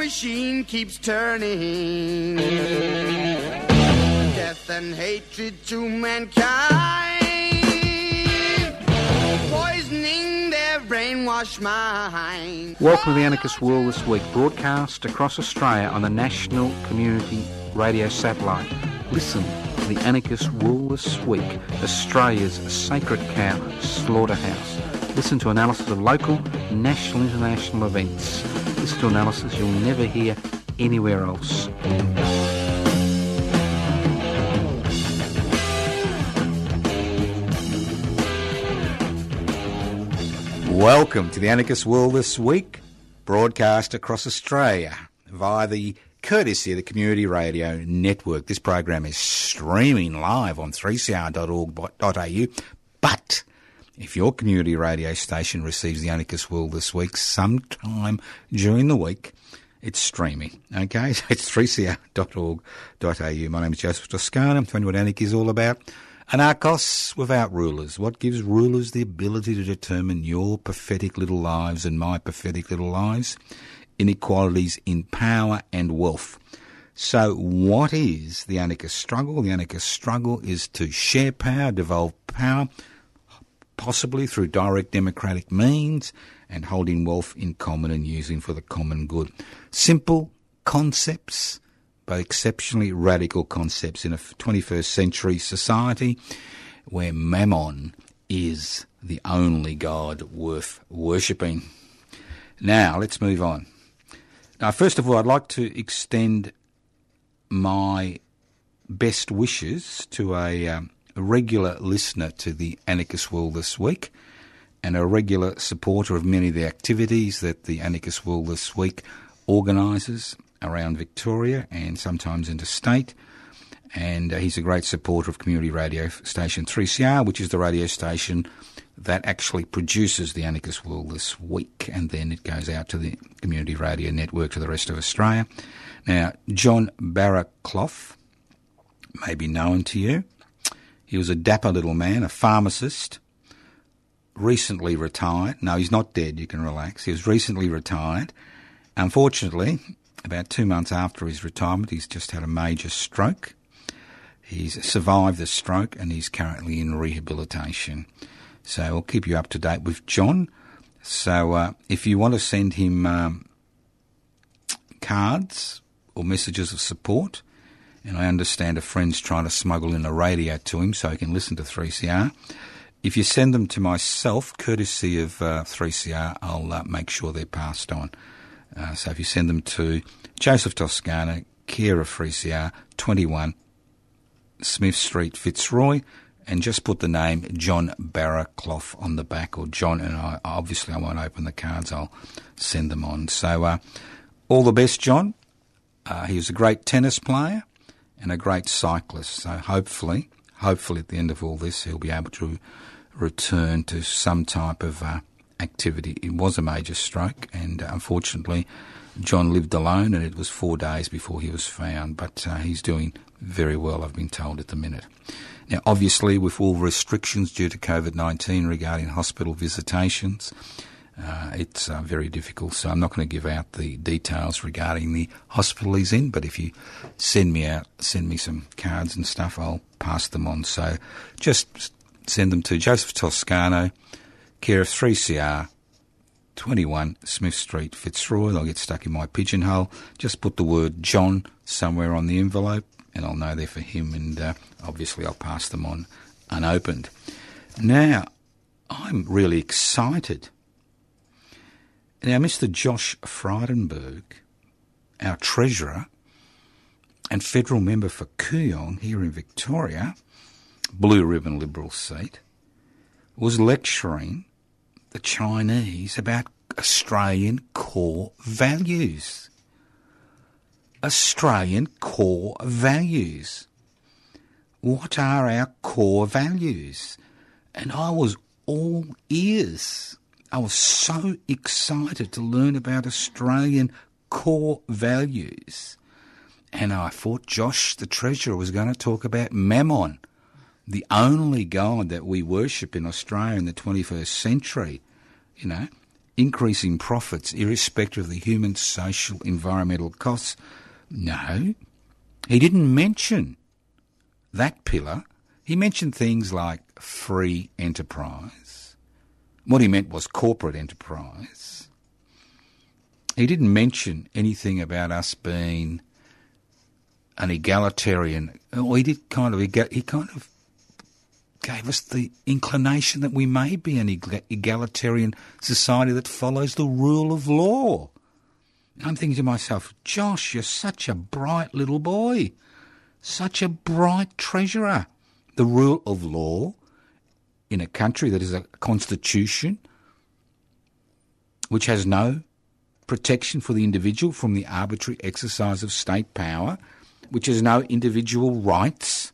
machine keeps turning. Death and hatred to mankind, poisoning their brainwashed mind. Welcome to the Anarchist World this week, broadcast across Australia on the National Community Radio Satellite. Listen to the Anarchist World this week, Australia's sacred cow slaughterhouse. Listen to analysis of local, national, international events. To analysis you'll never hear anywhere else. Welcome to the Anarchist World this week, broadcast across Australia via the courtesy of the Community Radio Network. This program is streaming live on 3cr.org.au, but if your community radio station receives the Anarchist World this week sometime during the week, it's streaming. Okay, so it's 3cr.org.au. My name is Joseph Toscano. I'm telling you what anarchy is all about. Anarchos without rulers. What gives rulers the ability to determine your pathetic little lives and my pathetic little lives? Inequalities in power and wealth. So, what is the anarchist struggle? The anarchist struggle is to share power, devolve power, possibly through direct democratic means, and holding wealth in common and using for the common good. Simple concepts but exceptionally radical concepts in a 21st century society where mammon is the only God worth worshipping. Now, let's move on. Now, first of all, I'd like to extend my best wishes to a, um, a regular listener to the Anarchist World this week and a regular supporter of many of the activities that the Anarchist World this week organises around Victoria and sometimes interstate. And uh, he's a great supporter of community radio station 3CR, which is the radio station that actually produces the Anarchist World this week. And then it goes out to the community radio network to the rest of Australia. Now, John Barraclough may be known to you. He was a dapper little man, a pharmacist, recently retired. No, he's not dead, you can relax. He was recently retired. Unfortunately, about two months after his retirement, he's just had a major stroke. He's survived the stroke and he's currently in rehabilitation. So I'll keep you up to date with John. So uh, if you want to send him um, cards or messages of support, and I understand a friend's trying to smuggle in a radio to him so he can listen to 3CR. If you send them to myself, courtesy of uh, 3CR, I'll uh, make sure they're passed on. Uh, so if you send them to Joseph Toscano, care of 3CR, 21 Smith Street, Fitzroy, and just put the name John Barraclough on the back, or John, and I, obviously I won't open the cards, I'll send them on. So uh, all the best, John. Uh, he was a great tennis player and a great cyclist, so hopefully, hopefully at the end of all this, he'll be able to return to some type of uh, activity. It was a major stroke, and uh, unfortunately, John lived alone, and it was four days before he was found. But uh, he's doing very well, I've been told, at the minute. Now, obviously, with all restrictions due to COVID 19 regarding hospital visitations, uh, it's uh, very difficult. So I'm not going to give out the details regarding the hospital he's in, but if you send me out, send me some cards and stuff, I'll pass them on. So just send them to Joseph Toscano, care of 3CR, 21 Smith Street, Fitzroy. They'll get stuck in my pigeonhole. Just put the word John somewhere on the envelope, and I'll know they're for him, and uh, obviously I'll pass them on unopened. Now, I'm really excited. Now, Mr. Josh Frydenberg, our Treasurer and Federal Member for Kooyong here in Victoria, Blue Ribbon Liberal seat, was lecturing the Chinese about Australian core values. Australian core values. What are our core values? And I was all ears. I was so excited to learn about Australian core values. And I thought Josh, the treasurer, was going to talk about Mammon, the only god that we worship in Australia in the 21st century. You know, increasing profits irrespective of the human, social, environmental costs. No, he didn't mention that pillar. He mentioned things like free enterprise. What he meant was corporate enterprise. He didn't mention anything about us being an egalitarian. Or he did kind of, he kind of gave us the inclination that we may be an egalitarian society that follows the rule of law. I'm thinking to myself, Josh, you're such a bright little boy, such a bright treasurer. The rule of law in a country that is a constitution which has no protection for the individual from the arbitrary exercise of state power, which has no individual rights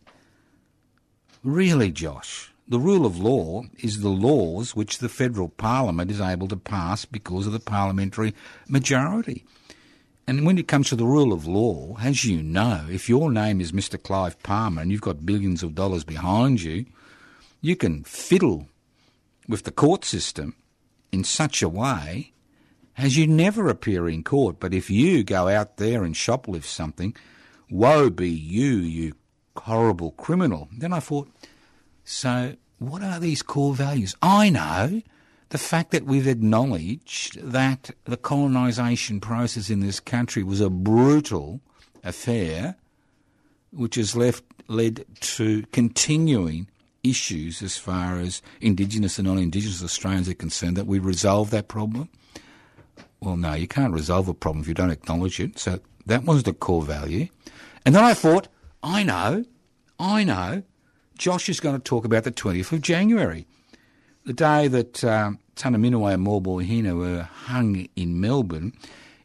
Really, Josh, the rule of law is the laws which the federal parliament is able to pass because of the parliamentary majority. And when it comes to the rule of law, as you know, if your name is Mr. Clive Palmer and you've got billions of dollars behind you, you can fiddle with the court system in such a way as you never appear in court. But if you go out there and shoplift something, woe be you, you horrible criminal. Then I thought, so what are these core values? I know the fact that we've acknowledged that the colonisation process in this country was a brutal affair, which has left led to continuing issues as far as Indigenous and non-Indigenous Australians are concerned. That we resolve that problem. Well, no, you can't resolve a problem if you don't acknowledge it. So that was the core value. And then I thought, I know, I know. Josh is going to talk about the 20th of January, the day that um, Tunnerminnerwait and Maulboyheenner were hung in Melbourne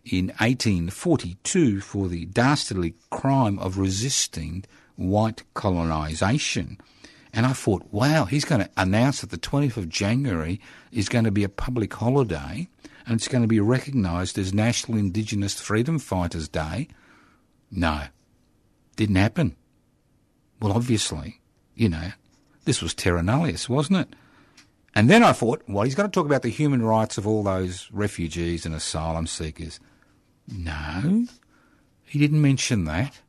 in 1842 for the dastardly crime of resisting white colonisation. And I thought, wow, he's going to announce that the 20th of January is going to be a public holiday and it's going to be recognised as National Indigenous Freedom Fighters Day. No, didn't happen. Well, obviously, you know, this was terra nullius, wasn't it? And then I thought, well, he's going to talk about the human rights of all those refugees and asylum seekers. No, he didn't mention that.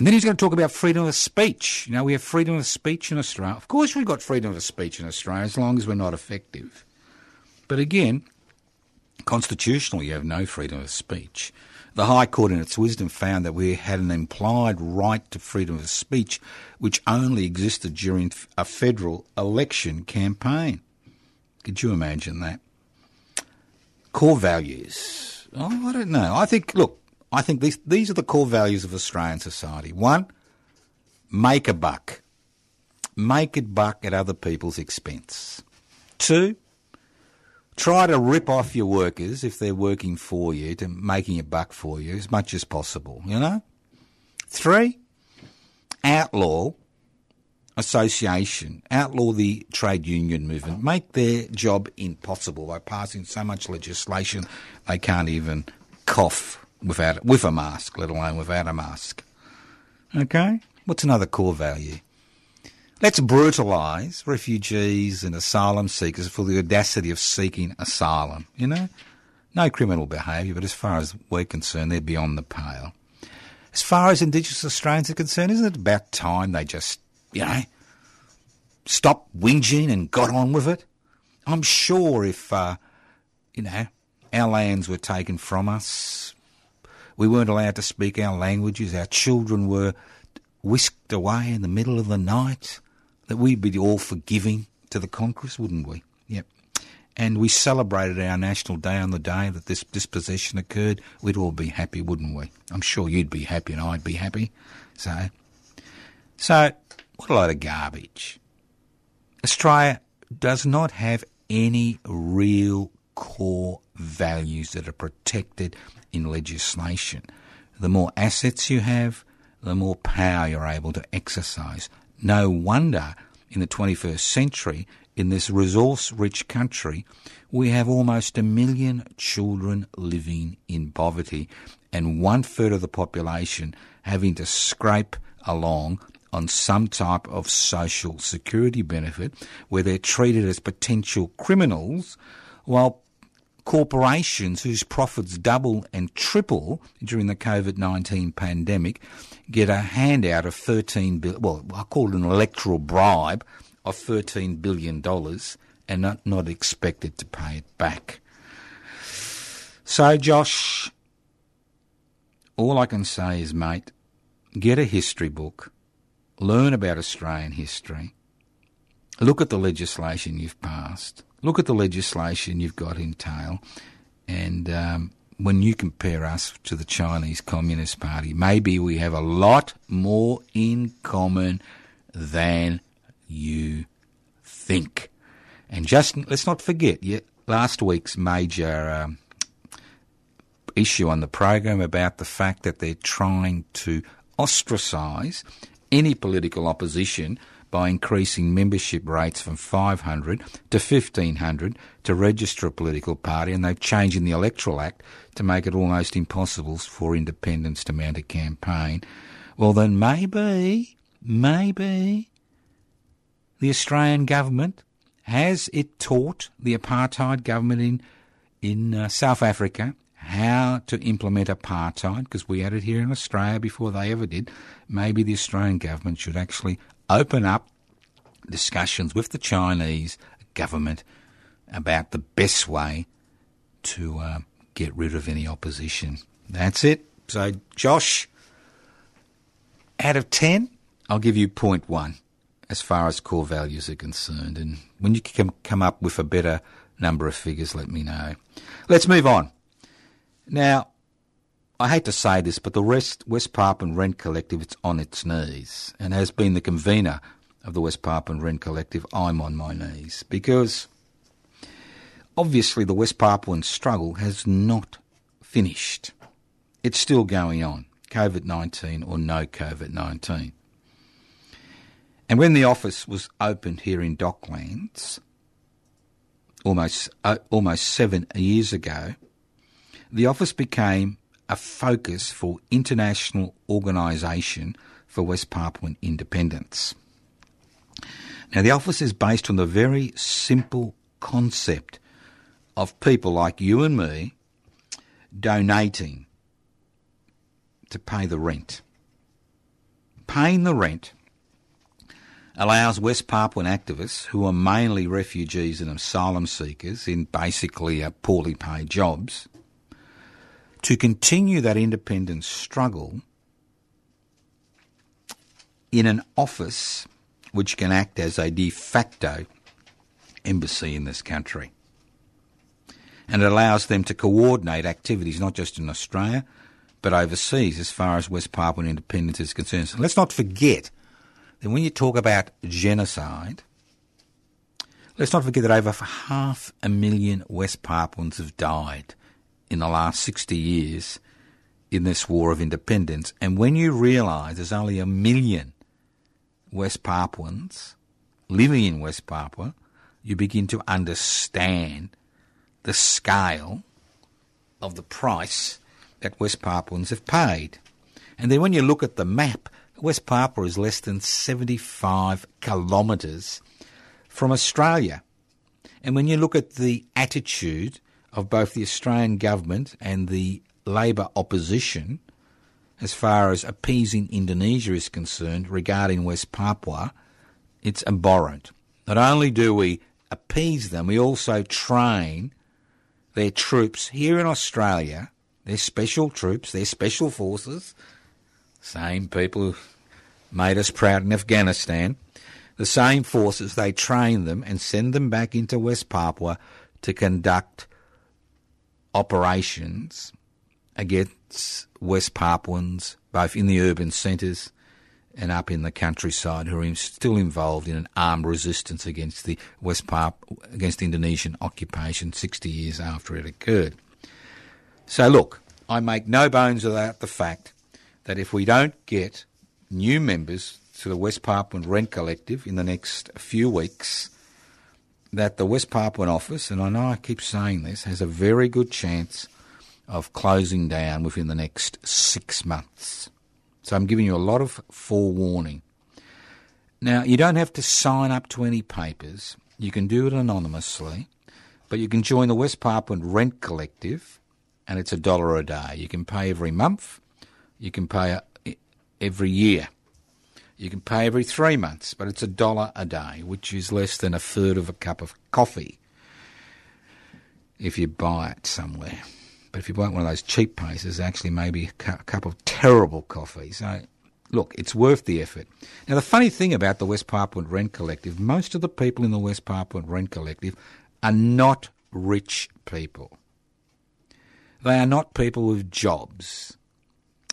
And then he's going to talk about freedom of speech. You know, we have freedom of speech in Australia. Of course, we've got freedom of speech in Australia as long as we're not effective. But again, constitutionally, you have no freedom of speech. The High Court, in its wisdom, found that we had an implied right to freedom of speech which only existed during a federal election campaign. Could you imagine that? Core values. Oh, I don't know. I think, look, I think these, these are the core values of Australian society. One, make a buck. Make a buck at other people's expense. Two, try to rip off your workers if they're working for you to making a buck for you as much as possible, you know? Three, outlaw association, outlaw the trade union movement, make their job impossible by passing so much legislation they can't even cough without with a mask, let alone without a mask. Okay? What's another core value? Let's brutalise refugees and asylum seekers for the audacity of seeking asylum. You know, no criminal behaviour, but as far as we're concerned, they're beyond the pale. As far as Indigenous Australians are concerned, isn't it about time they just, you know, stopped whinging and got on with it? I'm sure if, uh, you know, our lands were taken from us, we weren't allowed to speak our languages, our children were whisked away in the middle of the night, that we'd be all forgiving to the conquerors, wouldn't we? Yep. And we celebrated our national day on the day that this dispossession occurred. We'd all be happy, wouldn't we? I'm sure you'd be happy and I'd be happy. So, so what a load of garbage. Australia does not have any real core values that are protected in legislation. The more assets you have, the more power you're able to exercise. No wonder in the 21st century, in this resource rich country, we have almost a million children living in poverty and one third of the population having to scrape along on some type of social security benefit where they're treated as potential criminals while corporations whose profits double and triple during the COVID 19 pandemic get a handout of 13 billion, well, I call it an electoral bribe of $13 billion and not, not expected to pay it back. So, Josh, all I can say is, mate, get a history book, learn about Australian history, look at the legislation you've passed, look at the legislation you've got in tail, and um, when you compare us to the Chinese Communist Party, maybe we have a lot more in common than you think. And just let's not forget, last week's major um, issue on the program about the fact that they're trying to ostracise any political opposition by increasing membership rates from 500 to 1500 to register a political party, and they've changed in the Electoral Act to make it almost impossible for independents to mount a campaign. Well, then maybe, maybe the Australian government has it taught the apartheid government in in uh, South Africa how to implement apartheid because we had it here in Australia before they ever did. Maybe the Australian government should actually open up discussions with the Chinese government about the best way to uh, get rid of any opposition. That's it. So, Josh, out of 10, I'll give you 0.1 as far as core values are concerned. And when you can come up with a better number of figures, let me know. Let's move on. Now, I hate to say this, but the West, West Papuan Rent Collective is on its knees and has been the convener of the West Papuan Rent Collective. I'm on my knees because obviously the West Papuan struggle has not finished. It's still going on, COVID 19 or no COVID 19. And when the office was opened here in Docklands, almost uh, almost seven years ago, the office became a focus for international organisation for West Papuan independence. Now, the office is based on the very simple concept of people like you and me donating to pay the rent. Paying the rent allows West Papuan activists, who are mainly refugees and asylum seekers in basically poorly paid jobs, to continue that independence struggle in an office which can act as a de facto embassy in this country. And it allows them to coordinate activities not just in Australia but overseas as far as West Papuan independence is concerned. So let's not forget that when you talk about genocide, let's not forget that over half a million West Papuans have died in the last 60 years in this war of independence. And when you realise there's only a million West Papuans living in West Papua, you begin to understand the scale of the price that West Papuans have paid. And then when you look at the map, West Papua is less than 75 kilometres from Australia. And when you look at the attitude of both the Australian government and the Labor opposition as far as appeasing Indonesia is concerned regarding West Papua, it's abhorrent. Not only do we appease them, we also train their troops here in Australia, their special troops, their special forces, same people who made us proud in Afghanistan, the same forces, they train them and send them back into West Papua to conduct operations against West Papuans, both in the urban centres and up in the countryside who are still involved in an armed resistance against the West Papua, against Indonesian occupation 60 years after it occurred. So look, I make no bones about the fact that if we don't get new members to the West Papuan Rent Collective in the next few weeks, that the West Papuan office, and I know I keep saying this, has a very good chance of closing down within the next six months. So I'm giving you a lot of forewarning. Now, you don't have to sign up to any papers. You can do it anonymously, but you can join the West Papuan Rent Collective, and it's a dollar a day. You can pay every month, you can pay uh, every year. You can pay every three months, but it's a dollar a day, which is less than a third of a cup of coffee if you buy it somewhere. But if you buy it one of those cheap places, actually maybe a cup of terrible coffee. So, look, it's worth the effort. Now, the funny thing about the West Papuan Rent Collective, most of the people in the West Papuan Rent Collective are not rich people. They are not people with jobs.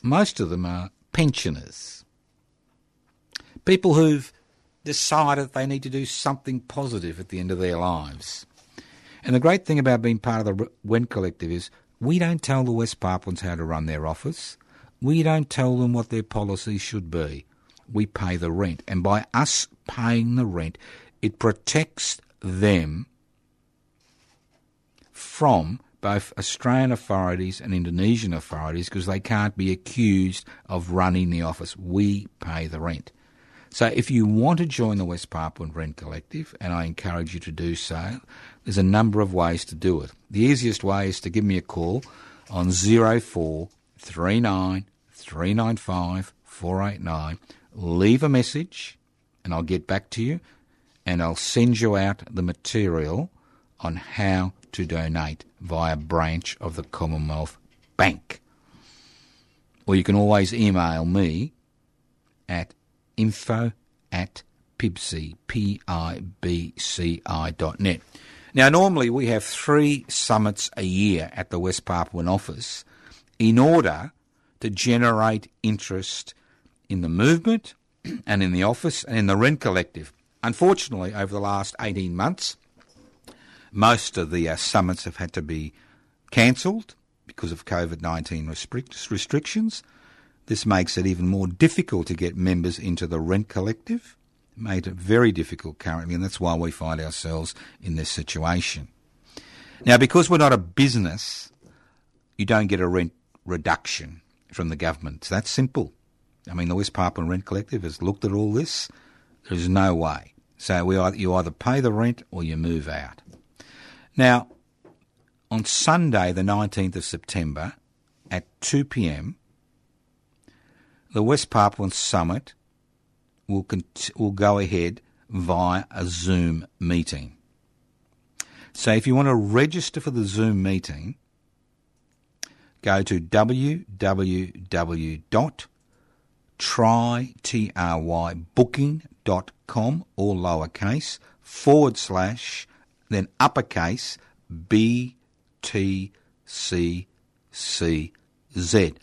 Most of them are pensioners people who've decided they need to do something positive at the end of their lives. And the great thing about being part of the Rent Collective is we don't tell the West Papuans how to run their office. We don't tell them what their policies should be. We pay the rent. And by us paying the rent, it protects them from both Australian authorities and Indonesian authorities because they can't be accused of running the office. We pay the rent. So if you want to join the West Papuan Rent Collective, and I encourage you to do so, there's a number of ways to do it. The easiest way is to give me a call on 0439 395 489. Leave a message, and I'll get back to you, and I'll send you out the material on how to donate via branch of the Commonwealth Bank. Or you can always email me at info at pibci, P-I-B-C-I dot net. Now, normally we have three summits a year at the West Papuan office in order to generate interest in the movement and in the office and in the rent collective. Unfortunately, over the last 18 months, most of the uh, summits have had to be cancelled because of COVID 19 restric- restrictions. This makes it even more difficult to get members into the rent collective. Made it very difficult currently, and that's why we find ourselves in this situation. Now, because we're not a business, you don't get a rent reduction from the government. It's that simple. I mean, the West Papuan Rent Collective has looked at all this. There's no way. So we either, you either pay the rent or you move out. Now, on Sunday, the 19th of September, at 2 p.m., the West Papuan Summit will, will go ahead via a Zoom meeting. So if you want to register for the Zoom meeting, go to www.trybooking.com, all lowercase, forward slash, then uppercase, B T C C Z.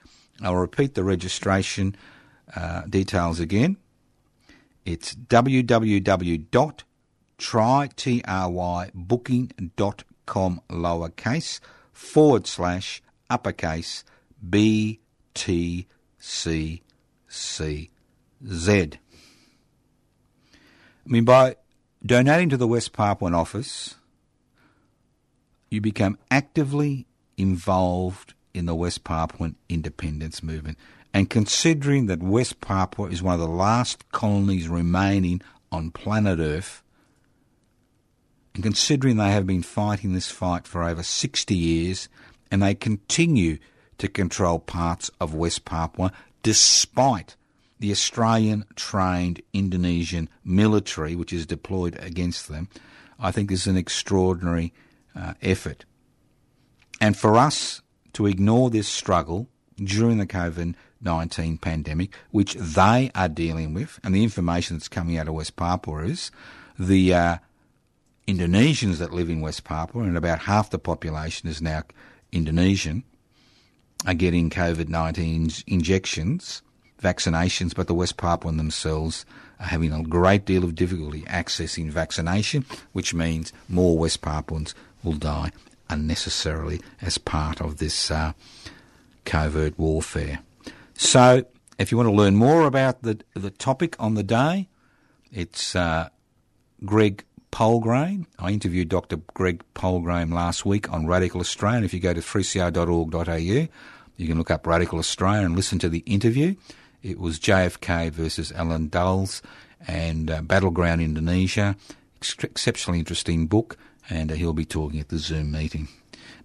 I'll repeat the registration uh, details again. It's www.trybooking.com lowercase forward slash uppercase B T C C Z. I mean, by donating to the West Papuan office, you become actively involved in the West Papuan independence movement. And considering that West Papua is one of the last colonies remaining on planet Earth, and considering they have been fighting this fight for over 60 years and they continue to control parts of West Papua despite the Australian trained Indonesian military which is deployed against them, I think is an extraordinary uh, effort. And for us to ignore this struggle during the COVID 19 pandemic, which they are dealing with, and the information that's coming out of West Papua is the uh, Indonesians that live in West Papua, and about half the population is now Indonesian, are getting COVID 19 injections vaccinations, but the West Papuan themselves are having a great deal of difficulty accessing vaccination, which means more West Papuans will die unnecessarily as part of this uh, covert warfare. So, if you want to learn more about the the topic on the day, it's uh, Greg Poulgrain. I interviewed Dr. Greg Poulgrain last week on Radical Australia. If you go to 3cr.org.au, you can look up Radical Australia and listen to the interview. It was JFK versus Allen Dulles and uh, Battleground Indonesia. Ex- exceptionally interesting book, and uh, he'll be talking at the Zoom meeting.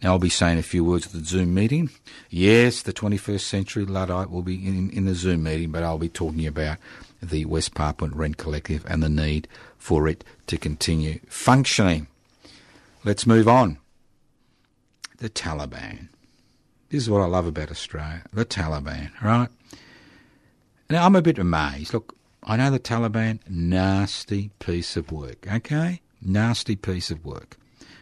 Now, I'll be saying a few words at the Zoom meeting. Yes, the 21st century Luddite will be in, in the Zoom meeting, but I'll be talking about the West Papuan Rent Collective and the need for it to continue functioning. Let's move on. The Taliban. This is what I love about Australia. The Taliban, right? Now, I'm a bit amazed. Look, I know the Taliban, nasty piece of work, okay? Nasty piece of work.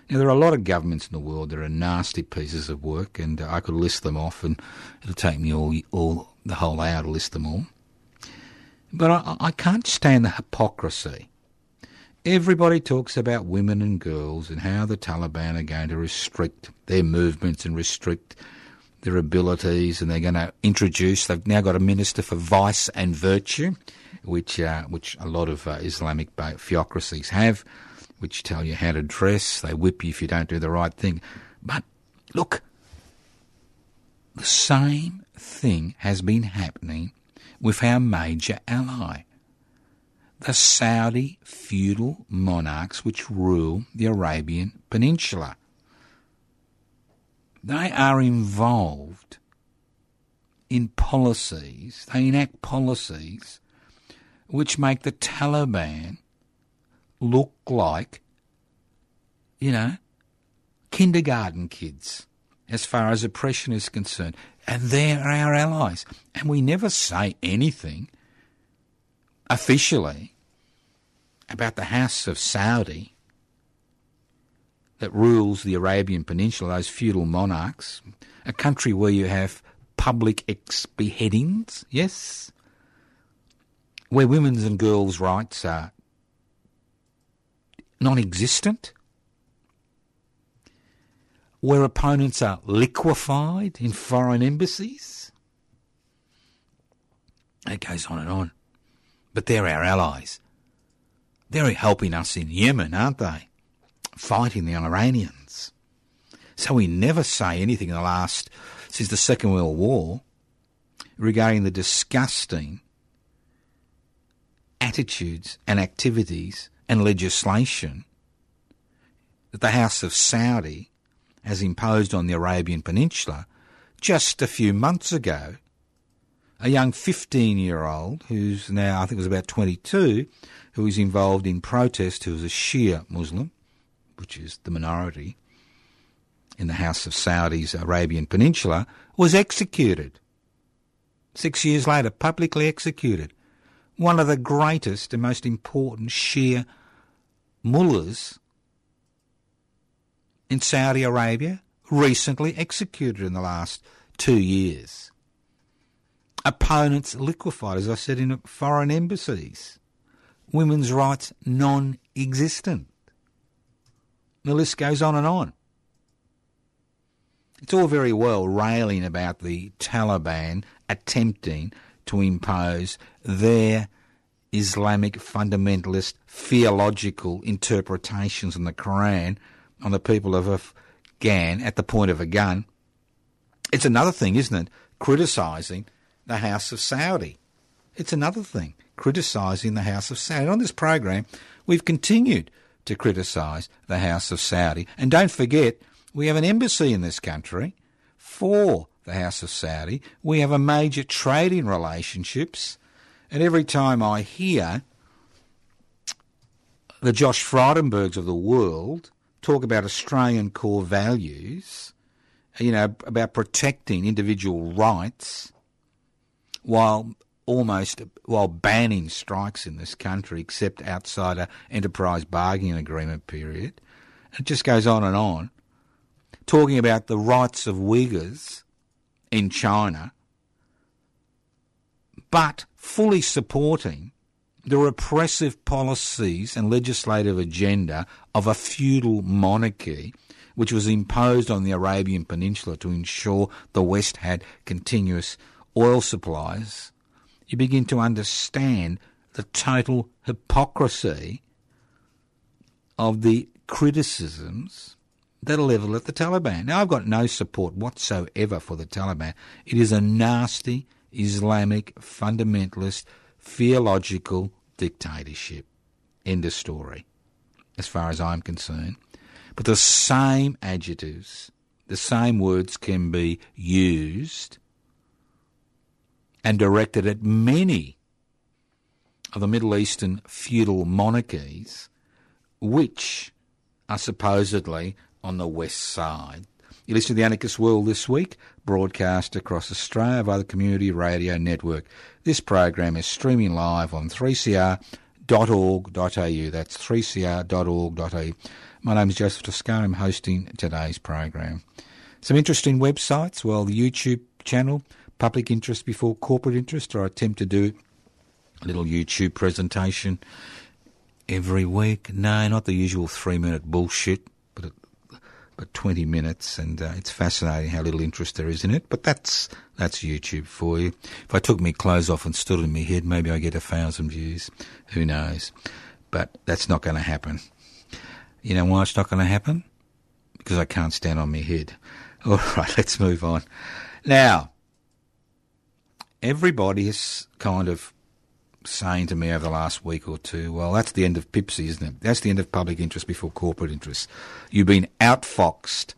Now, there are a lot of governments in the world that are nasty pieces of work, and I could list them off, and it'll take me all, all the whole hour to list them all. But I, I can't stand the hypocrisy. Everybody talks about women and girls and how the Taliban are going to restrict their movements and restrict their abilities, and they're going to introduce. They've now got a minister for vice and virtue, which uh, which a lot of uh, Islamic theocracies have, which tell you how to dress. They whip you if you don't do the right thing. But look, the same thing has been happening with our major ally, the Saudi feudal monarchs which rule the Arabian Peninsula. They are involved in policies, they enact policies which make the Taliban look like, you know, kindergarten kids as far as oppression is concerned. And they're our allies. And we never say anything officially about the House of Saudi that rules the Arabian Peninsula, those feudal monarchs, a country where you have public ex beheadings, yes, where women's and girls' rights are non existent, where opponents are liquefied in foreign embassies. It goes on and on. But they're our allies. They're helping us in Yemen, aren't they? Fighting the Iranians. So we never say anything in the last, since the Second World War, regarding the disgusting attitudes and activities and legislation that the House of Saudi has imposed on the Arabian Peninsula just a few months ago. A young 15 year old who's now, I think, was about 22, who was involved in protest, who was a Shia Muslim, which is the minority in the House of Saudi's Arabian Peninsula, was executed. Six years later, publicly executed. One of the greatest and most important Shia mullahs in Saudi Arabia, recently executed in the last two years. Opponents liquefied, as I said, in foreign embassies. Women's rights non existent. The list goes on and on. It's all very well railing about the Taliban attempting to impose their Islamic fundamentalist theological interpretations in the Quran on the people of Afghan at the point of a gun. It's another thing, isn't it? Criticising the House of Saudi. It's another thing, criticising the House of Saudi. On this program, we've continued to criticise the House of Saudi. And don't forget, we have an embassy in this country for the House of Saudi. We have a major trading relationships. And every time I hear the Josh Frydenbergs of the world talk about Australian core values, you know, about protecting individual rights while almost while banning strikes in this country except outside a enterprise bargaining agreement period. It just goes on and on. Talking about the rights of Uyghurs in China. but fully supporting the repressive policies and legislative agenda of a feudal monarchy which was imposed on the Arabian Peninsula to ensure the West had continuous oil supplies, you begin to understand the total hypocrisy of the criticisms that are levelled at the Taliban. Now, I've got no support whatsoever for the Taliban. It is a nasty Islamic fundamentalist theological dictatorship. End of story, as far as I'm concerned. But the same adjectives, the same words can be used and directed at many of the Middle Eastern feudal monarchies, which are supposedly on the west side. You listen to the Anarchist World this week, broadcast across Australia via the Community Radio Network. This program is streaming live on 3cr.org.au. That's 3cr.org.au. My name is Joseph Toscano. I'm hosting today's program. Some interesting websites. Well, the YouTube channel, Public Interest Before Corporate Interest, or I attempt to do a little YouTube presentation every week. No, not the usual three minute bullshit, but but 20 minutes, and uh, it's fascinating how little interest there is in it. But that's that's YouTube for you. If I took my clothes off and stood in my head, maybe I get a thousand views. Who knows? But that's not going to happen. You know why it's not going to happen? Because I can't stand on my head. All right, let's move on. Now, everybody is kind of saying to me over the last week or two, well, that's the end of PIPSI, isn't it? That's the end of public interest before corporate interest. You've been outfoxed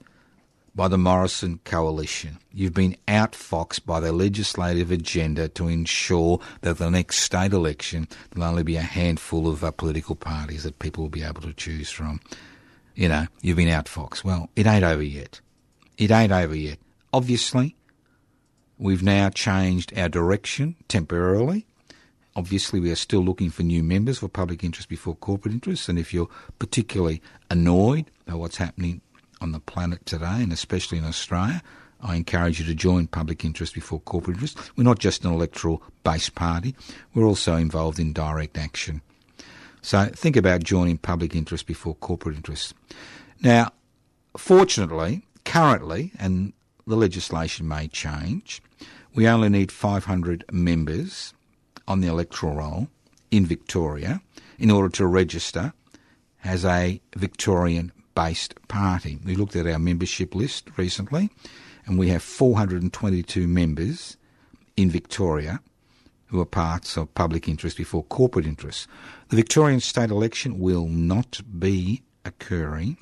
by the Morrison coalition. You've been outfoxed by the legislative agenda to ensure that the next state election there'll only be a handful of uh, political parties that people will be able to choose from. You know, you've been outfoxed. Well, it ain't over yet. It ain't over yet. Obviously, we've now changed our direction temporarily. Obviously, we are still looking for new members for public interest before corporate interest. And if you're particularly annoyed by what's happening on the planet today, and especially in Australia, I encourage you to join public interest before corporate interest. We're not just an electoral based party, we're also involved in direct action. So think about joining public interest before corporate interest. Now, fortunately, currently, and the legislation may change, we only need 500 members on the electoral roll in Victoria in order to register as a Victorian based party. We looked at our membership list recently, and we have 422 members in Victoria who are parts of public interest before corporate interests. The Victorian state election will not be occurring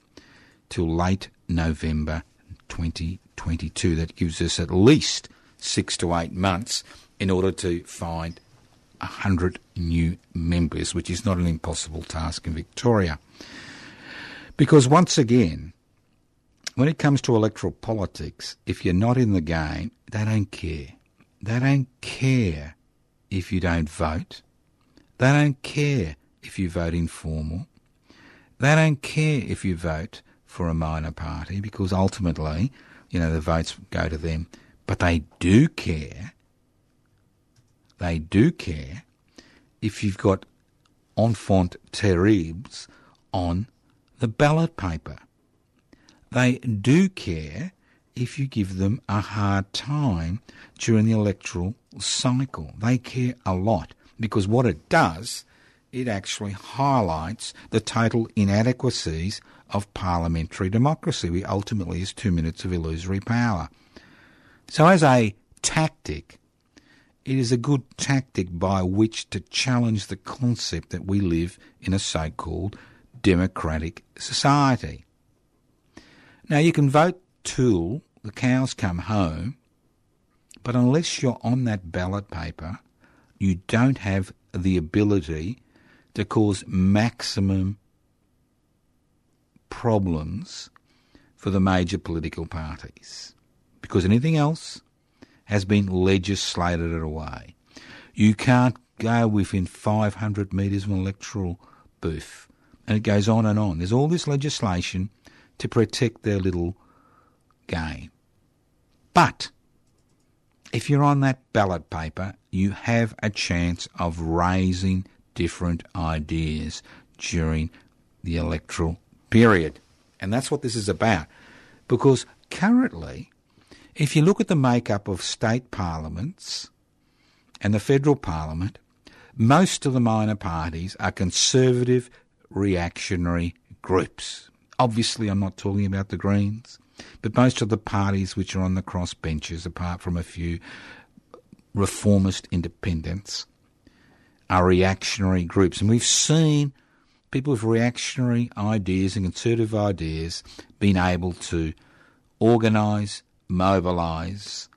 till late November 2022. That gives us at least six to eight months in order to find 100 new members, which is not an impossible task in Victoria. Because once again, when it comes to electoral politics, if you're not in the game, they don't care. They don't care if you don't vote. They don't care if you vote informal. They don't care if you vote for a minor party because ultimately, you know, the votes go to them. But they do care. They do care if you've got enfant terribles on the ballot paper. They do care if you give them a hard time during the electoral cycle. They care a lot because what it does, it actually highlights the total inadequacies of parliamentary democracy, which ultimately is two minutes of illusory power. So, as a tactic, it is a good tactic by which to challenge the concept that we live in a so called democratic society. Now, you can vote till the cows come home, but unless you're on that ballot paper, you don't have the ability to cause maximum problems for the major political parties. Because anything else has been legislated away. You can't go within 500 metres of an electoral booth and it goes on and on. There's all this legislation to protect their little game. But if you're on that ballot paper, you have a chance of raising different ideas during the electoral period. And that's what this is about. Because currently, if you look at the makeup of state parliaments and the federal parliament, most of the minor parties are conservative, reactionary groups. Obviously, I'm not talking about the Greens, but most of the parties which are on the cross benches, apart from a few reformist independents, are reactionary groups. And we've seen people with reactionary ideas and conservative ideas being able to organise, mobilise,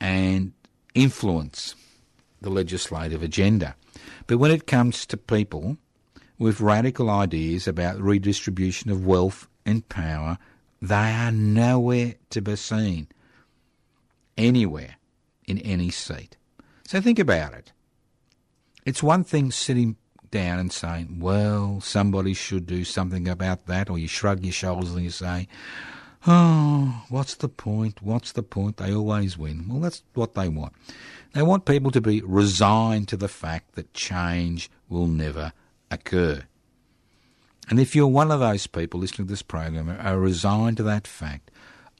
and influence the legislative agenda. But when it comes to people with radical ideas about redistribution of wealth and power, they are nowhere to be seen anywhere in any seat. So think about it. It's one thing sitting down and saying, well, somebody should do something about that, or you shrug your shoulders and you say, oh, what's the point? What's the point? They always win. Well, that's what they want. They want people to be resigned to the fact that change will never occur. And if you're one of those people listening to this program are resigned to that fact,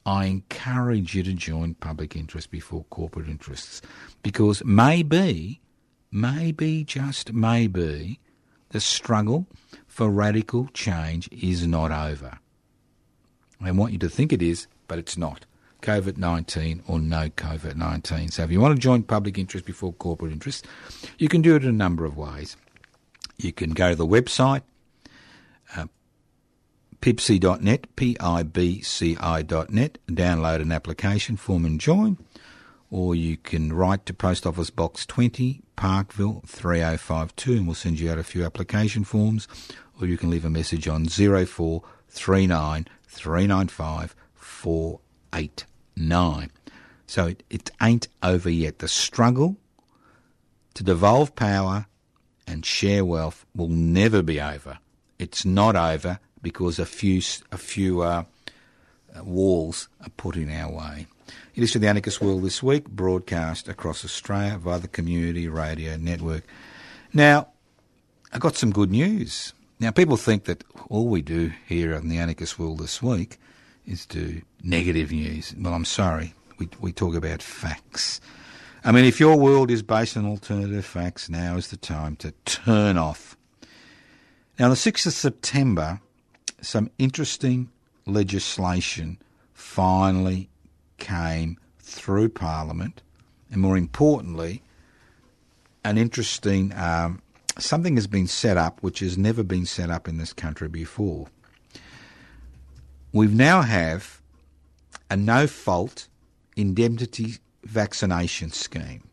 I encourage you to join public interest before corporate interests because maybe, maybe, just maybe, the struggle for radical change is not over. I want you to think it is, but it's not. COVID 19 or no COVID 19. So if you want to join public interest before corporate interest, you can do it in a number of ways. You can go to the website, uh, pibci.net, P-I-B-C-I.net, download an application form and join, or you can write to Post Office Box 20, Parkville 3052, and we'll send you out a few application forms, or you can leave a message on 0439 395 489. So it, it ain't over yet. The struggle to devolve power and share wealth will never be over. It's not over because a few a few uh, walls are put in our way. It is for the Anarchist World this week, broadcast across Australia via the Community Radio Network. Now, I got some good news. Now, people think that all we do here on the Anarchist World this week is do negative news. Well, I'm sorry, we, we talk about facts. I mean, if your world is based on alternative facts, now is the time to turn off. Now, on the 6th of September, some interesting legislation finally came through Parliament, and more importantly, an interesting um, something has been set up which has never been set up in this country before. We now have a no fault indemnity vaccination scheme.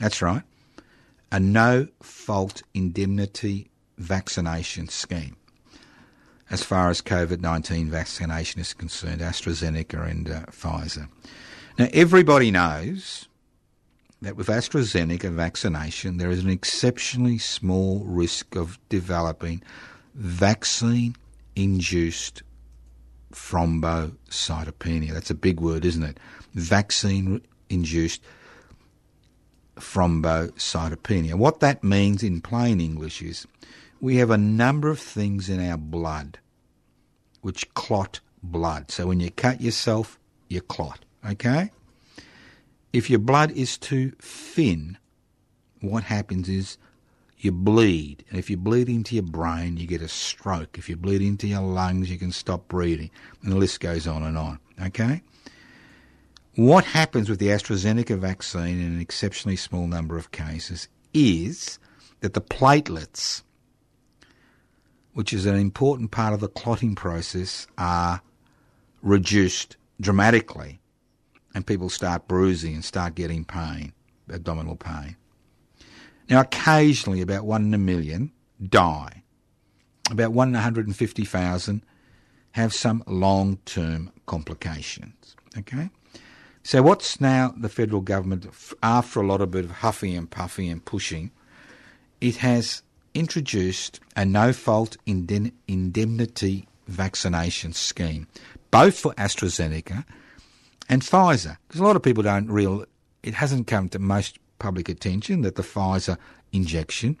That's right, a no fault indemnity vaccination scheme as far as COVID 19 vaccination is concerned, AstraZeneca and uh, Pfizer. Now, everybody knows that with AstraZeneca vaccination, there is an exceptionally small risk of developing vaccine induced thrombocytopenia. That's a big word, isn't it? Vaccine induced thrombocytopenia. What that means in plain English is we have a number of things in our blood which clot blood. So when you cut yourself, you clot. Okay? If your blood is too thin, what happens is you bleed. And if you bleed into your brain, you get a stroke. If you bleed into your lungs, you can stop breathing. And the list goes on and on. Okay? What happens with the AstraZeneca vaccine in an exceptionally small number of cases is that the platelets which is an important part of the clotting process, are reduced dramatically, and people start bruising and start getting pain, abdominal pain. Now, occasionally, about one in a million die. About one in 150,000 have some long term complications. Okay? So, what's now the federal government, after a lot of bit of huffing and puffing and pushing, it has introduced a no fault indemnity vaccination scheme, both for AstraZeneca and Pfizer, because a lot of people don't real. It hasn't come to most public attention that the Pfizer injection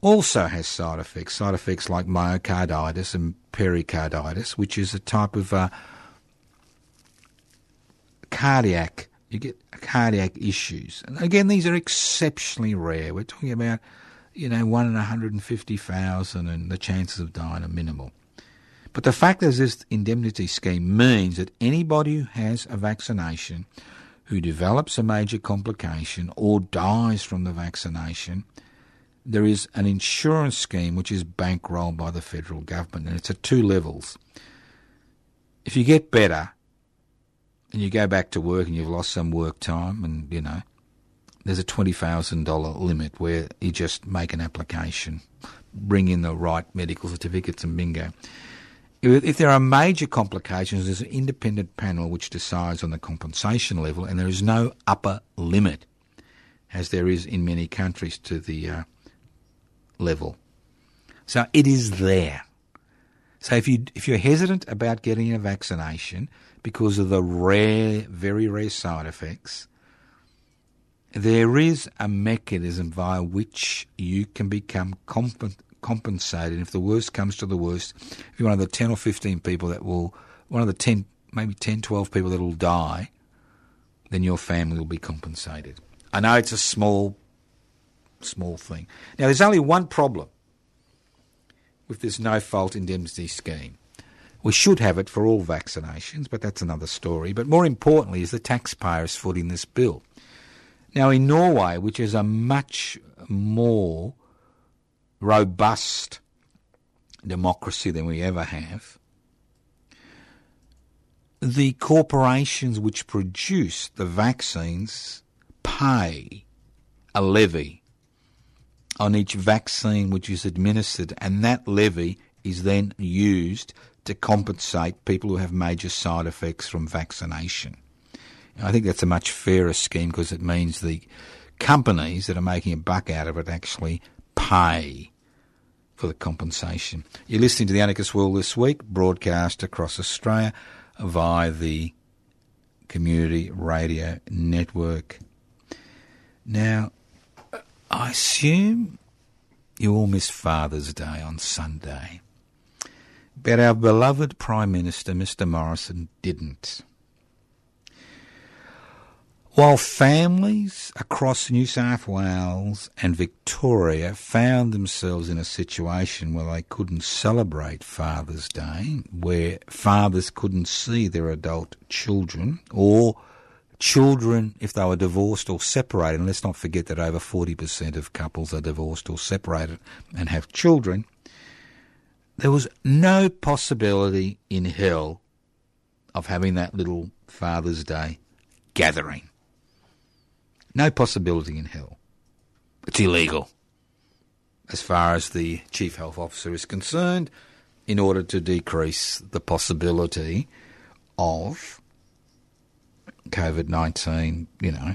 also has side effects, side effects like myocarditis and pericarditis, which is a type of uh, cardiac. You get cardiac issues, and again, these are exceptionally rare. We're talking about, you know, one in 150,000, and the chances of dying are minimal. But the fact that this indemnity scheme means that anybody who has a vaccination who develops a major complication or dies from the vaccination, there is an insurance scheme which is bankrolled by the federal government, and it's at two levels. If you get better and you go back to work and you've lost some work time, and you know, there's a $20,000 limit where you just make an application, bring in the right medical certificates, and bingo. If there are major complications, there's an independent panel which decides on the compensation level, and there is no upper limit, as there is in many countries, to the uh, level. So it is there. So if you if you're hesitant about getting a vaccination because of the rare, very rare side effects, there is a mechanism via which you can become comp- compensated. And if the worst comes to the worst, if you're one of the 10 or 15 people that will, one of the 10, maybe 10, 12 people that will die, then your family will be compensated. I know it's a small small thing. Now, there's only one problem with this no fault indemnity scheme. We should have it for all vaccinations, but that's another story. But more importantly, is the taxpayers footing this bill. Now, in Norway, which is a much more robust democracy than we ever have, the corporations which produce the vaccines pay a levy on each vaccine which is administered, and that levy is then used to compensate people who have major side effects from vaccination. I think that's a much fairer scheme because it means the companies that are making a buck out of it actually pay for the compensation. You're listening to the Anarchist World this week, broadcast across Australia via the Community Radio Network. Now, I assume you all missed Father's Day on Sunday. But our beloved Prime Minister, Mr. Morrison, didn't. While families across New South Wales and Victoria found themselves in a situation where they couldn't celebrate Father's Day, where fathers couldn't see their adult children or children if they were divorced or separated. And let's not forget that over 40% of couples are divorced or separated and have children. There was no possibility in hell of having that little Father's Day gathering. No possibility in hell. It's illegal as far as the Chief Health Officer is concerned in order to decrease the possibility of COVID 19, you know,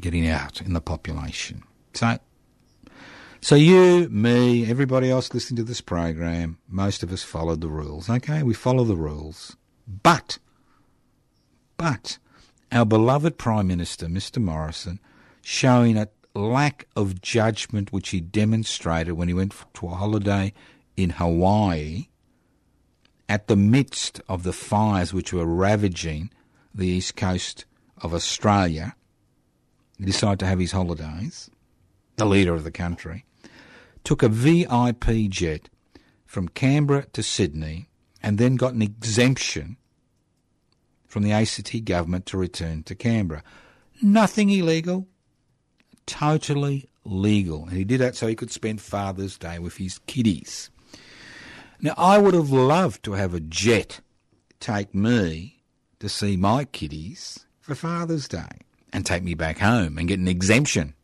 getting out in the population. So, so you, me, everybody else listening to this program, most of us followed the rules. Okay, we follow the rules. But, but, our beloved Prime Minister, Mr. Morrison, showing a lack of judgment which he demonstrated when he went to a holiday in Hawaii at the midst of the fires which were ravaging the east coast of Australia, he decided to have his holidays, the leader of the country, took a VIP jet from Canberra to Sydney and then got an exemption from the ACT government to return to Canberra. Nothing illegal, totally legal. And he did that so he could spend Father's Day with his kiddies. Now, I would have loved to have a jet take me to see my kiddies for Father's Day and take me back home and get an exemption.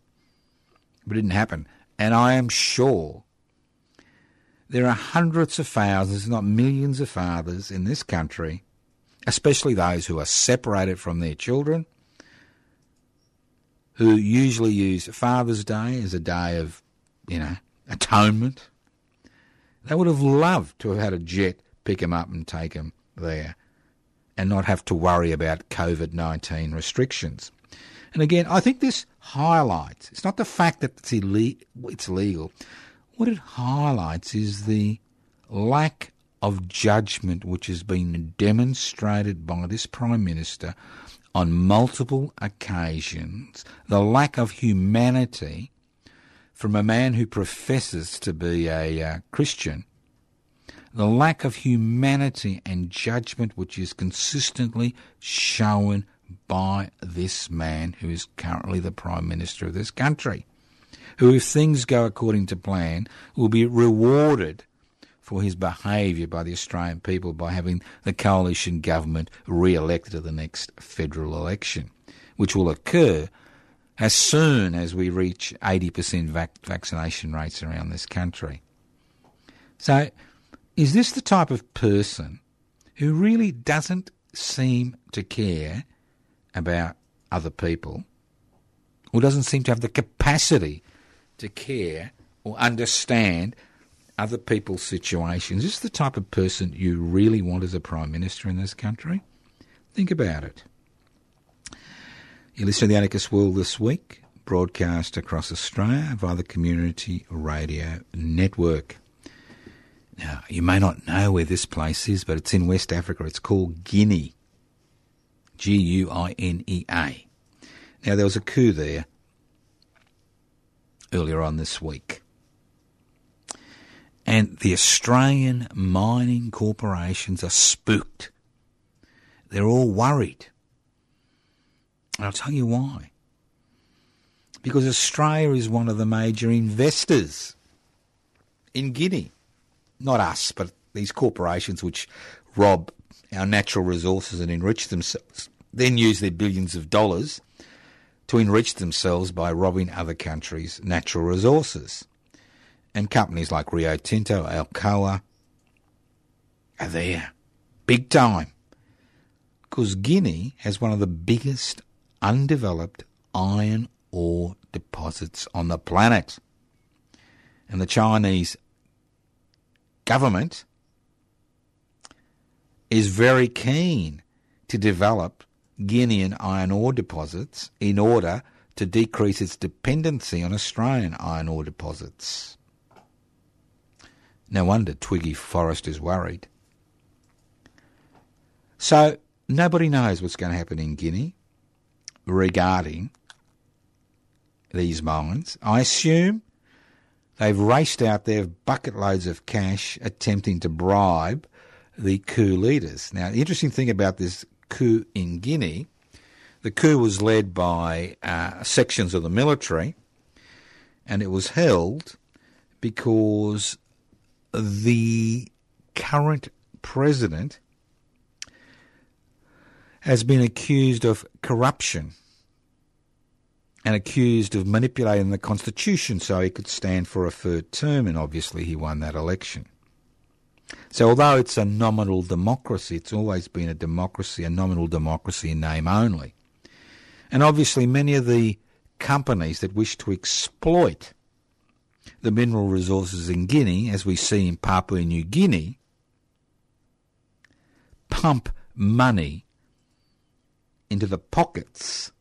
But it didn't happen. And I am sure there are hundreds of thousands, not millions of fathers in this country, especially those who are separated from their children, who usually use Father's Day as a day of, you know, atonement. They would have loved to have had a jet pick them up and take them there and not have to worry about COVID 19 restrictions. And again, I think this highlights it's not the fact that it's, ille- it's legal. What it highlights is the lack of judgment which has been demonstrated by this Prime Minister on multiple occasions, the lack of humanity from a man who professes to be a uh, Christian, the lack of humanity and judgment which is consistently shown by this man who is currently the Prime Minister of this country, who, if things go according to plan, will be rewarded for his behaviour by the Australian people by having the coalition government re elected at the next federal election, which will occur as soon as we reach 80% vac- vaccination rates around this country. So, is this the type of person who really doesn't seem to care about other people or doesn't seem to have the capacity to care or understand other people's situations? Is the type of person you really want as a Prime Minister in this country? Think about it. You listen to the Anarchist World this week, broadcast across Australia via the Community Radio Network. Now, you may not know where this place is, but it's in West Africa. It's called Guinea. G U I N E A. Now, there was a coup there earlier on this week. And the Australian mining corporations are spooked. They're all worried. And I'll tell you why. Because Australia is one of the major investors in Guinea. Not us, but these corporations which rob our natural resources and enrich themselves, then use their billions of dollars to enrich themselves by robbing other countries' natural resources. And companies like Rio Tinto, Alcoa are there. Big time. Because Guinea has one of the biggest undeveloped iron ore deposits on the planet. And the Chinese government is very keen to develop Guinean iron ore deposits in order to decrease its dependency on Australian iron ore deposits. No wonder Twiggy Forrest is worried. So, nobody knows what's going to happen in Guinea regarding these mines. I assume they've raced out there bucket loads of cash attempting to bribe the coup leaders. Now, the interesting thing about this coup in Guinea, the coup was led by uh, sections of the military, and it was held because the current president has been accused of corruption and accused of manipulating the constitution so he could stand for a third term, and obviously he won that election. So, although it's a nominal democracy, it's always been a democracy, a nominal democracy in name only. And obviously, many of the companies that wish to exploit the mineral resources in Guinea, as we see in Papua New Guinea, pump money into the pockets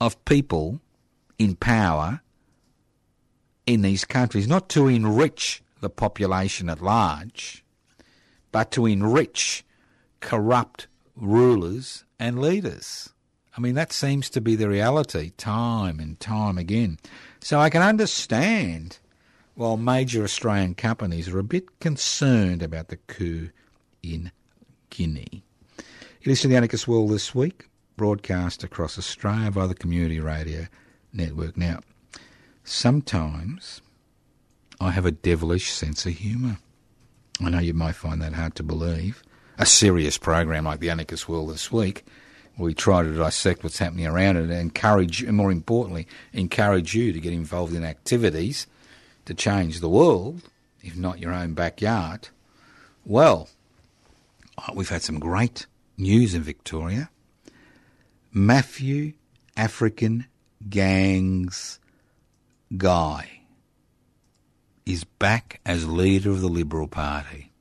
of people in power in these countries, not to enrich the population at large, but to enrich corrupt rulers and leaders. I mean, that seems to be the reality time and time again. So I can understand while major Australian companies are a bit concerned about the coup in Guinea. You listen to the Anarchist World this week, broadcast across Australia by the Community Radio Network. Now, sometimes I have a devilish sense of humour. I know you might find that hard to believe. A serious program like the Anarchist World this week, we try to dissect what's happening around it and encourage, and more importantly, encourage you to get involved in activities to change the world, if not your own backyard. Well, uh, we've had some great news in Victoria. Matthew African Gangs Guy is back as leader of the Liberal Party.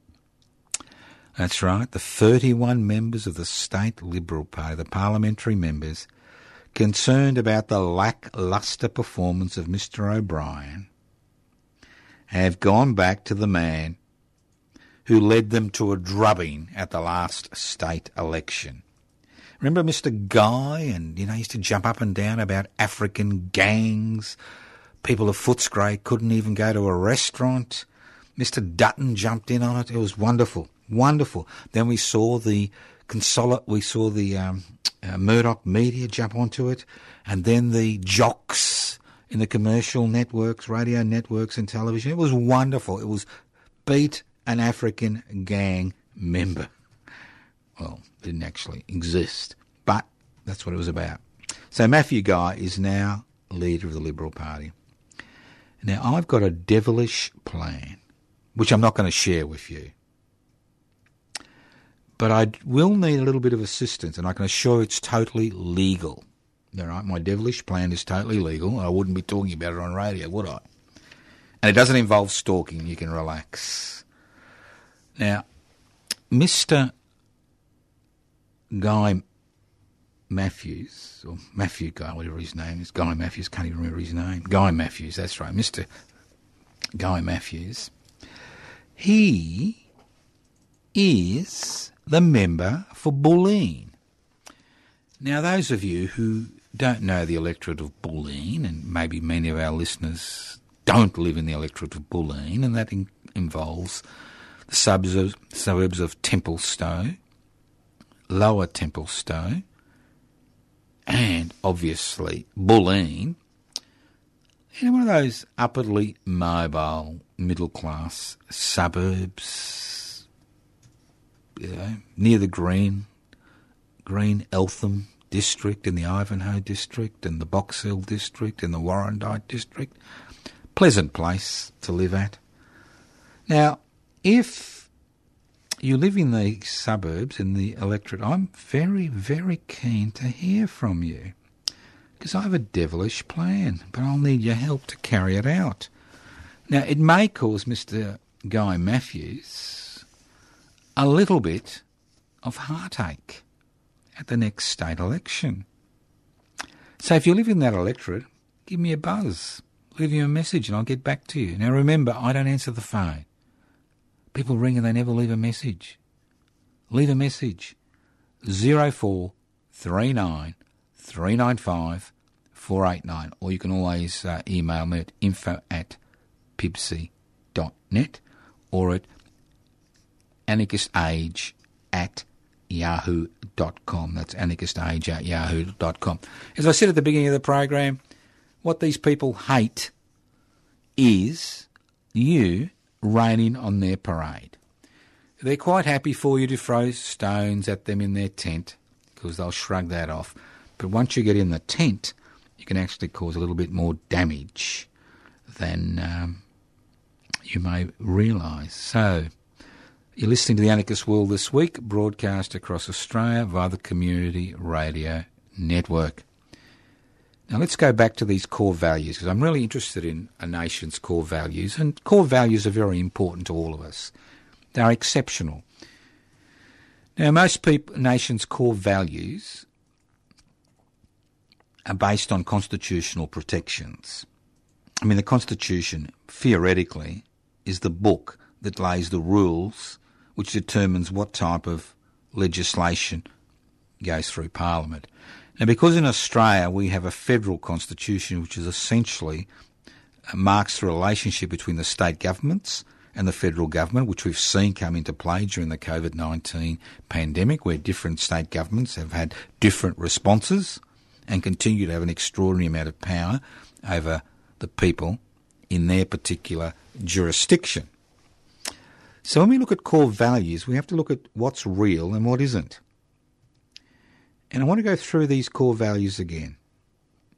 That's right, the 31 members of the State Liberal Party, the parliamentary members, concerned about the lacklustre performance of Mr O'Brien, have gone back to the man who led them to a drubbing at the last state election. Remember Mr. Guy, and you know, he used to jump up and down about African gangs. People of Footscray couldn't even go to a restaurant. Mr. Dutton jumped in on it. It was wonderful, wonderful. Then we saw the consolidate. We saw the um, uh, Murdoch media jump onto it, and then the jocks in the commercial networks, radio networks, and television. It was wonderful. It was beat an African gang member. Well, didn't actually exist, but that's what it was about. So Matthew Guy is now leader of the Liberal Party. Now, I've got a devilish plan, which I'm not going to share with you. But I will need a little bit of assistance, and I can assure it's totally legal. All right, my devilish plan is totally legal. I wouldn't be talking about it on radio, would I? And it doesn't involve stalking. You can relax. Now, Mr. Guy Matthews, or Matthew Guy, whatever his name is, Guy Matthews, can't even remember his name. Guy Matthews, that's right, Mr. Guy Matthews. He is the member for Bulleen. Now, those of you who don't know the electorate of Bulleen, and maybe many of our listeners don't live in the electorate of Bulleen, and that in- involves the suburbs, suburbs of Templestowe, Lower Templestowe, and obviously Bulleen. Know, one of those upwardly mobile, middle class suburbs, you know, near the Green, Green Eltham district, in the Ivanhoe district, and the Box Hill district, in the Warrandyte district. Pleasant place to live at. Now, if you live in the suburbs, in the electorate, I'm very, very keen to hear from you. Because I have a devilish plan, but I'll need your help to carry it out. Now, it may cause Mr. Guy Matthews a little bit of heartache at the next state election. So if you live in that electorate, give me a buzz. Leave me a message and I'll get back to you. Now remember, I don't answer the phone. People ring and they never leave a message. Leave a message. 0439 395 489. Or you can always uh, email me at info at pibci.net or at anarchistage at yahoo.com. That's anarchistage at yahoo.com. As I said at the beginning of the program, what these people hate is you raining on their parade. They're quite happy for you to throw stones at them in their tent because they'll shrug that off. But once you get in the tent, you can actually cause a little bit more damage than um, you may realise. So, you're listening to the Anarchist World this week, broadcast across Australia via the Community Radio Network. Now let's go back to these core values because I'm really interested in a nation's core values, and core values are very important to all of us. They are exceptional. Now, most people, nations' core values are based on constitutional protections. I mean, the Constitution, theoretically, is the book that lays the rules which determines what type of legislation goes through Parliament. Now, because in Australia we have a federal constitution which is essentially uh, marks the relationship between the state governments and the federal government, which we've seen come into play during the COVID 19 pandemic, where different state governments have had different responses and continue to have an extraordinary amount of power over the people in their particular jurisdiction. So when we look at core values, we have to look at what's real and what isn't. And I want to go through these core values again.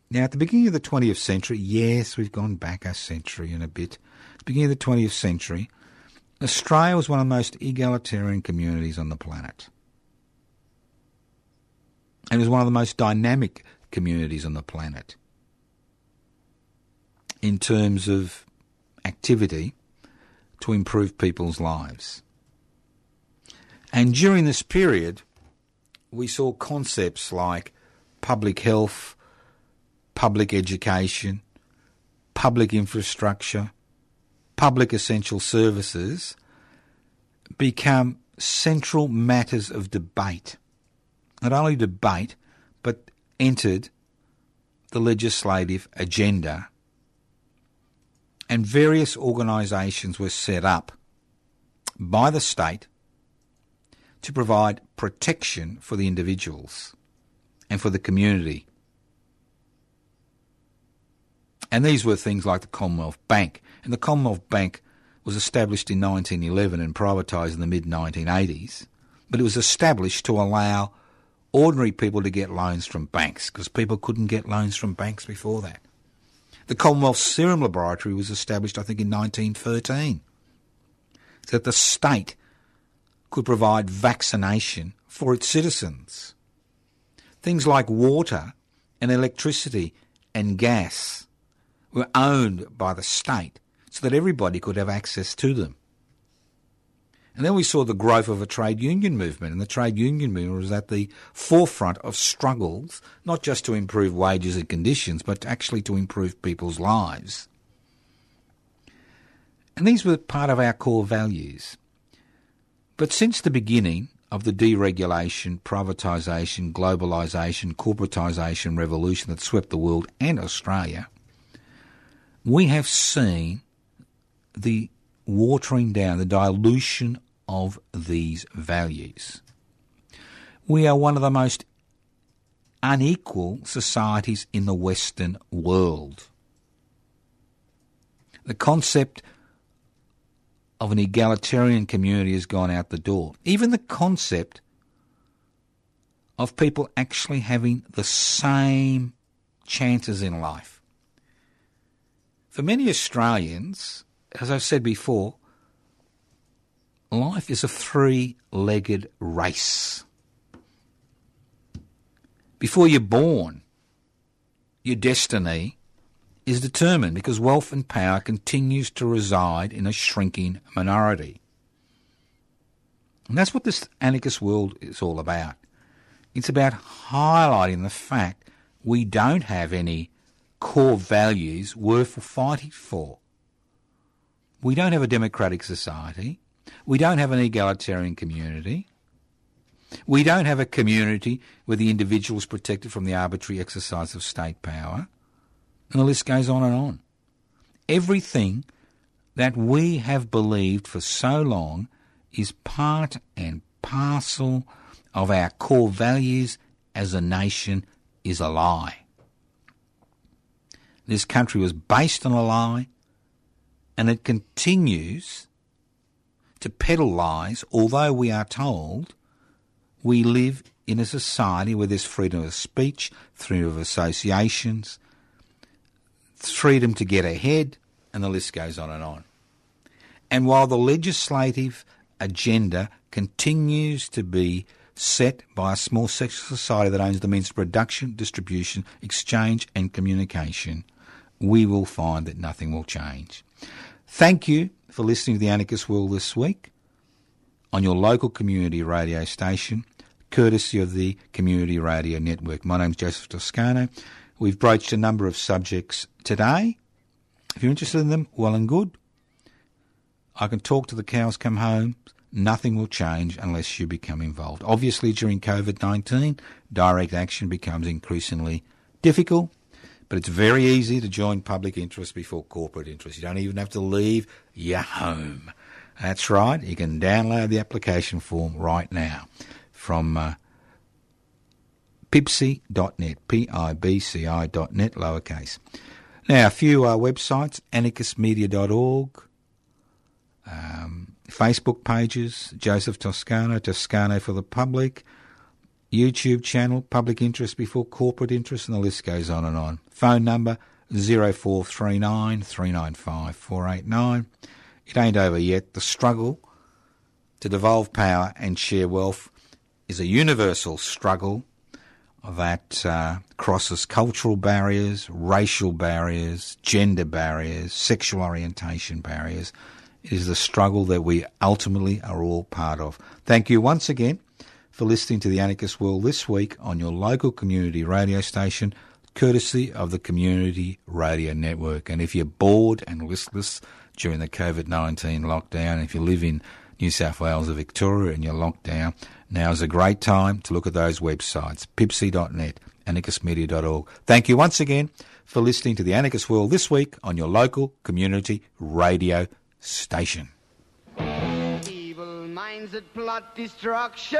Now, at the beginning of the 20th century, yes, we've gone back a century and a bit. At the beginning of the 20th century, Australia was one of the most egalitarian communities on the planet. And it was one of the most dynamic communities on the planet in terms of activity to improve people's lives. And during this period, we saw concepts like public health, public education, public infrastructure, public essential services become central matters of debate. Not only debate, but entered the legislative agenda. And various organisations were set up by the state to provide protection for the individuals and for the community. And these were things like the Commonwealth Bank. And the Commonwealth Bank was established in 1911 and privatised in the mid 1980s. But it was established to allow ordinary people to get loans from banks because people couldn't get loans from banks before that. The Commonwealth Serum Laboratory was established, I think, in 1913 so that the state could provide vaccination for its citizens. Things like water and electricity and gas were owned by the state so that everybody could have access to them. And then we saw the growth of a trade union movement, and the trade union movement was at the forefront of struggles, not just to improve wages and conditions, but actually to improve people's lives. And these were part of our core values. But since the beginning of the deregulation, privatisation, globalisation, corporatisation revolution that swept the world and Australia, we have seen the watering down, the dilution of these values. We are one of the most unequal societies in the Western world. The concept of an egalitarian community has gone out the door. Even the concept of people actually having the same chances in life. For many Australians, as I've said before, life is a three legged race. Before you're born, your destiny is determined because wealth and power continues to reside in a shrinking minority. And that's what this anarchist world is all about. It's about highlighting the fact we don't have any core values worth fighting for. We don't have a democratic society. We don't have an egalitarian community. We don't have a community where the individual is protected from the arbitrary exercise of state power. And the list goes on and on. Everything that we have believed for so long is part and parcel of our core values as a nation is a lie. This country was based on a lie and it continues to peddle lies, although we are told we live in a society where there's freedom of speech, freedom of associations, freedom to get ahead, and the list goes on and on. And while the legislative agenda continues to be set by a small section of society that owns the means of production, distribution, exchange, and communication, we will find that nothing will change. Thank you for listening to the Anarchist World this week on your local community radio station, courtesy of the Community Radio Network. My name is Joseph Toscano. We've broached a number of subjects today. If you're interested in them, well and good. I can talk to the cows come home. Nothing will change unless you become involved. Obviously, during COVID 19, direct action becomes increasingly difficult, but it's very easy to join public interest before corporate interest. You don't even have to leave your home. That's right, you can download the application form right now from uh, pibci.net, P-I-B-C-I.net, lowercase. Now, a few uh, websites, anarchistmedia.org, um, Facebook pages, Joseph Toscano, Toscano for the Public, YouTube channel, Public Interest Before Corporate Interest, and the list goes on and on. Phone number 0439 395 489. It ain't over yet. The struggle to devolve power and share wealth is a universal struggle that uh, crosses cultural barriers, racial barriers, gender barriers, sexual orientation barriers, It is the struggle that we ultimately are all part of. Thank you once again for listening to the Anarchist World this week on your local community radio station, courtesy of the Community Radio Network. And if you're bored and listless during the COVID 19 lockdown, if you live in New South Wales or Victoria and you're locked down, now is a great time to look at those websites pibci.net, anarchistmedia.org. Thank you once again for listening to the Anarchist World this week on your local community radio station. Evil minds that plot destruction.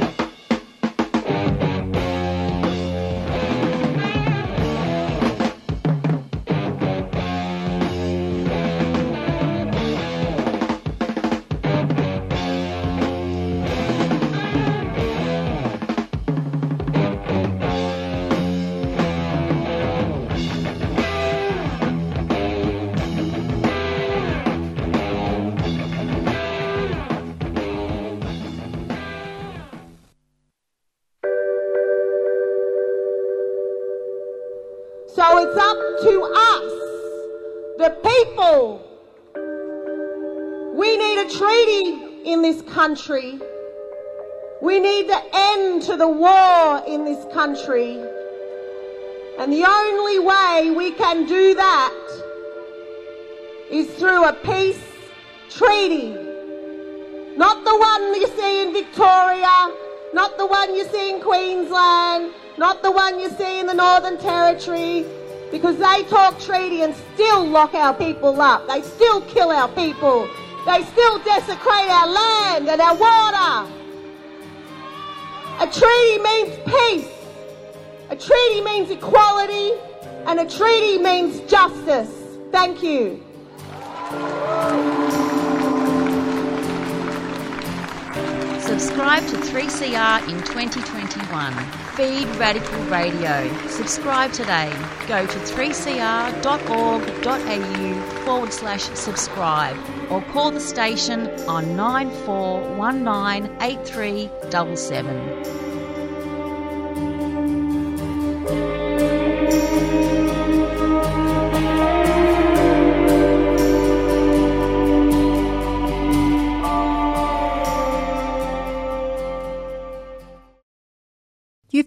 So it's up to us, the people. We need a treaty in this country. We need the end to the war in this country. And the only way we can do that is through a peace treaty. Not the one you see in Victoria, not the one you see in Queensland, not the one you see in the Northern Territory, because they talk treaty and still lock our people up. They still kill our people. They still desecrate our land and our water. A treaty means peace. A treaty means equality. And a treaty means justice. Thank you. Subscribe to 3CR in 2021. Feed Radical Radio. Subscribe today. Go to 3cr.org.au forward slash subscribe or call the station on 94198377. You've